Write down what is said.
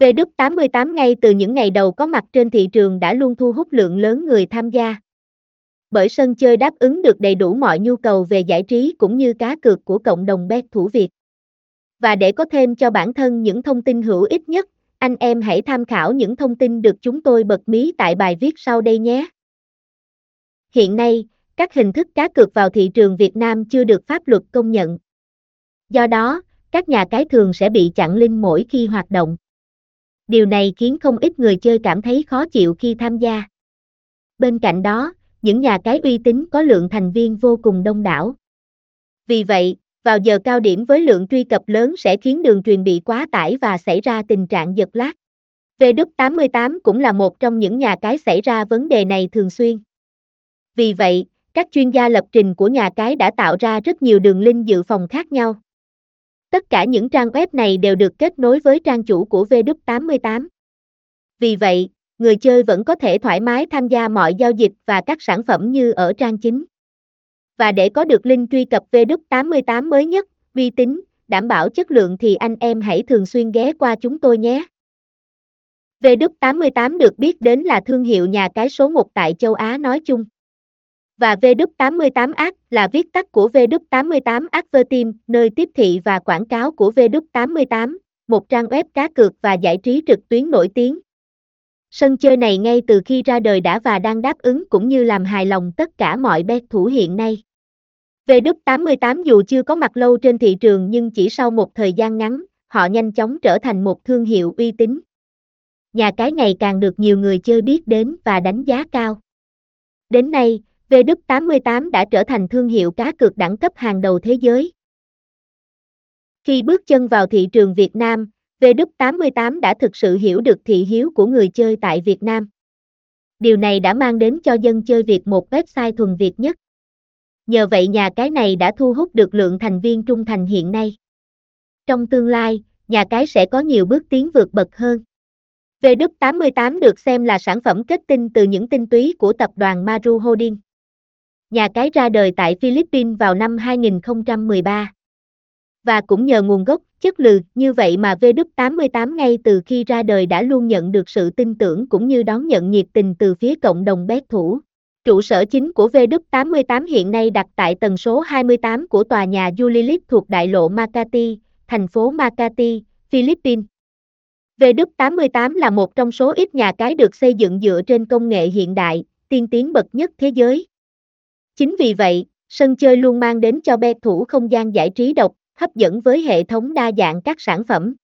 V88 ngay từ những ngày đầu có mặt trên thị trường đã luôn thu hút lượng lớn người tham gia. Bởi sân chơi đáp ứng được đầy đủ mọi nhu cầu về giải trí cũng như cá cược của cộng đồng bet thủ Việt. Và để có thêm cho bản thân những thông tin hữu ích nhất, anh em hãy tham khảo những thông tin được chúng tôi bật mí tại bài viết sau đây nhé. Hiện nay, các hình thức cá cược vào thị trường Việt Nam chưa được pháp luật công nhận. Do đó, các nhà cái thường sẽ bị chặn link mỗi khi hoạt động. Điều này khiến không ít người chơi cảm thấy khó chịu khi tham gia. Bên cạnh đó, những nhà cái uy tín có lượng thành viên vô cùng đông đảo. Vì vậy, vào giờ cao điểm với lượng truy cập lớn sẽ khiến đường truyền bị quá tải và xảy ra tình trạng giật lag. V88 cũng là một trong những nhà cái xảy ra vấn đề này thường xuyên. Vì vậy, các chuyên gia lập trình của nhà cái đã tạo ra rất nhiều đường link dự phòng khác nhau. Tất cả những trang web này đều được kết nối với trang chủ của V88. Vì vậy, người chơi vẫn có thể thoải mái tham gia mọi giao dịch và các sản phẩm như ở trang chính. Và để có được link truy cập V88 mới nhất, uy tín, đảm bảo chất lượng thì anh em hãy thường xuyên ghé qua chúng tôi nhé. V88 được biết đến là thương hiệu nhà cái số 1 tại châu Á nói chung và V88 là viết tắt của V88 Advertim, nơi tiếp thị và quảng cáo của V88, một trang web cá cược và giải trí trực tuyến nổi tiếng. Sân chơi này ngay từ khi ra đời đã và đang đáp ứng cũng như làm hài lòng tất cả mọi bet thủ hiện nay. V88 dù chưa có mặt lâu trên thị trường nhưng chỉ sau một thời gian ngắn, họ nhanh chóng trở thành một thương hiệu uy tín. Nhà cái ngày càng được nhiều người chơi biết đến và đánh giá cao. Đến nay, V88 đã trở thành thương hiệu cá cược đẳng cấp hàng đầu thế giới. Khi bước chân vào thị trường Việt Nam, V88 đã thực sự hiểu được thị hiếu của người chơi tại Việt Nam. Điều này đã mang đến cho dân chơi Việt một website thuần Việt nhất. Nhờ vậy nhà cái này đã thu hút được lượng thành viên trung thành hiện nay. Trong tương lai, nhà cái sẽ có nhiều bước tiến vượt bậc hơn. V88 được xem là sản phẩm kết tinh từ những tinh túy của tập đoàn Maru Holding. Nhà cái ra đời tại Philippines vào năm 2013. Và cũng nhờ nguồn gốc, chất lượng như vậy mà V88 ngay từ khi ra đời đã luôn nhận được sự tin tưởng cũng như đón nhận nhiệt tình từ phía cộng đồng bet thủ. Trụ sở chính của V88 hiện nay đặt tại tầng số 28 của tòa nhà Julilit thuộc đại lộ Makati, thành phố Makati, Philippines. V88 là một trong số ít nhà cái được xây dựng dựa trên công nghệ hiện đại, tiên tiến bậc nhất thế giới. Chính vì vậy, sân chơi luôn mang đến cho bet thủ không gian giải trí độc, hấp dẫn với hệ thống đa dạng các sản phẩm.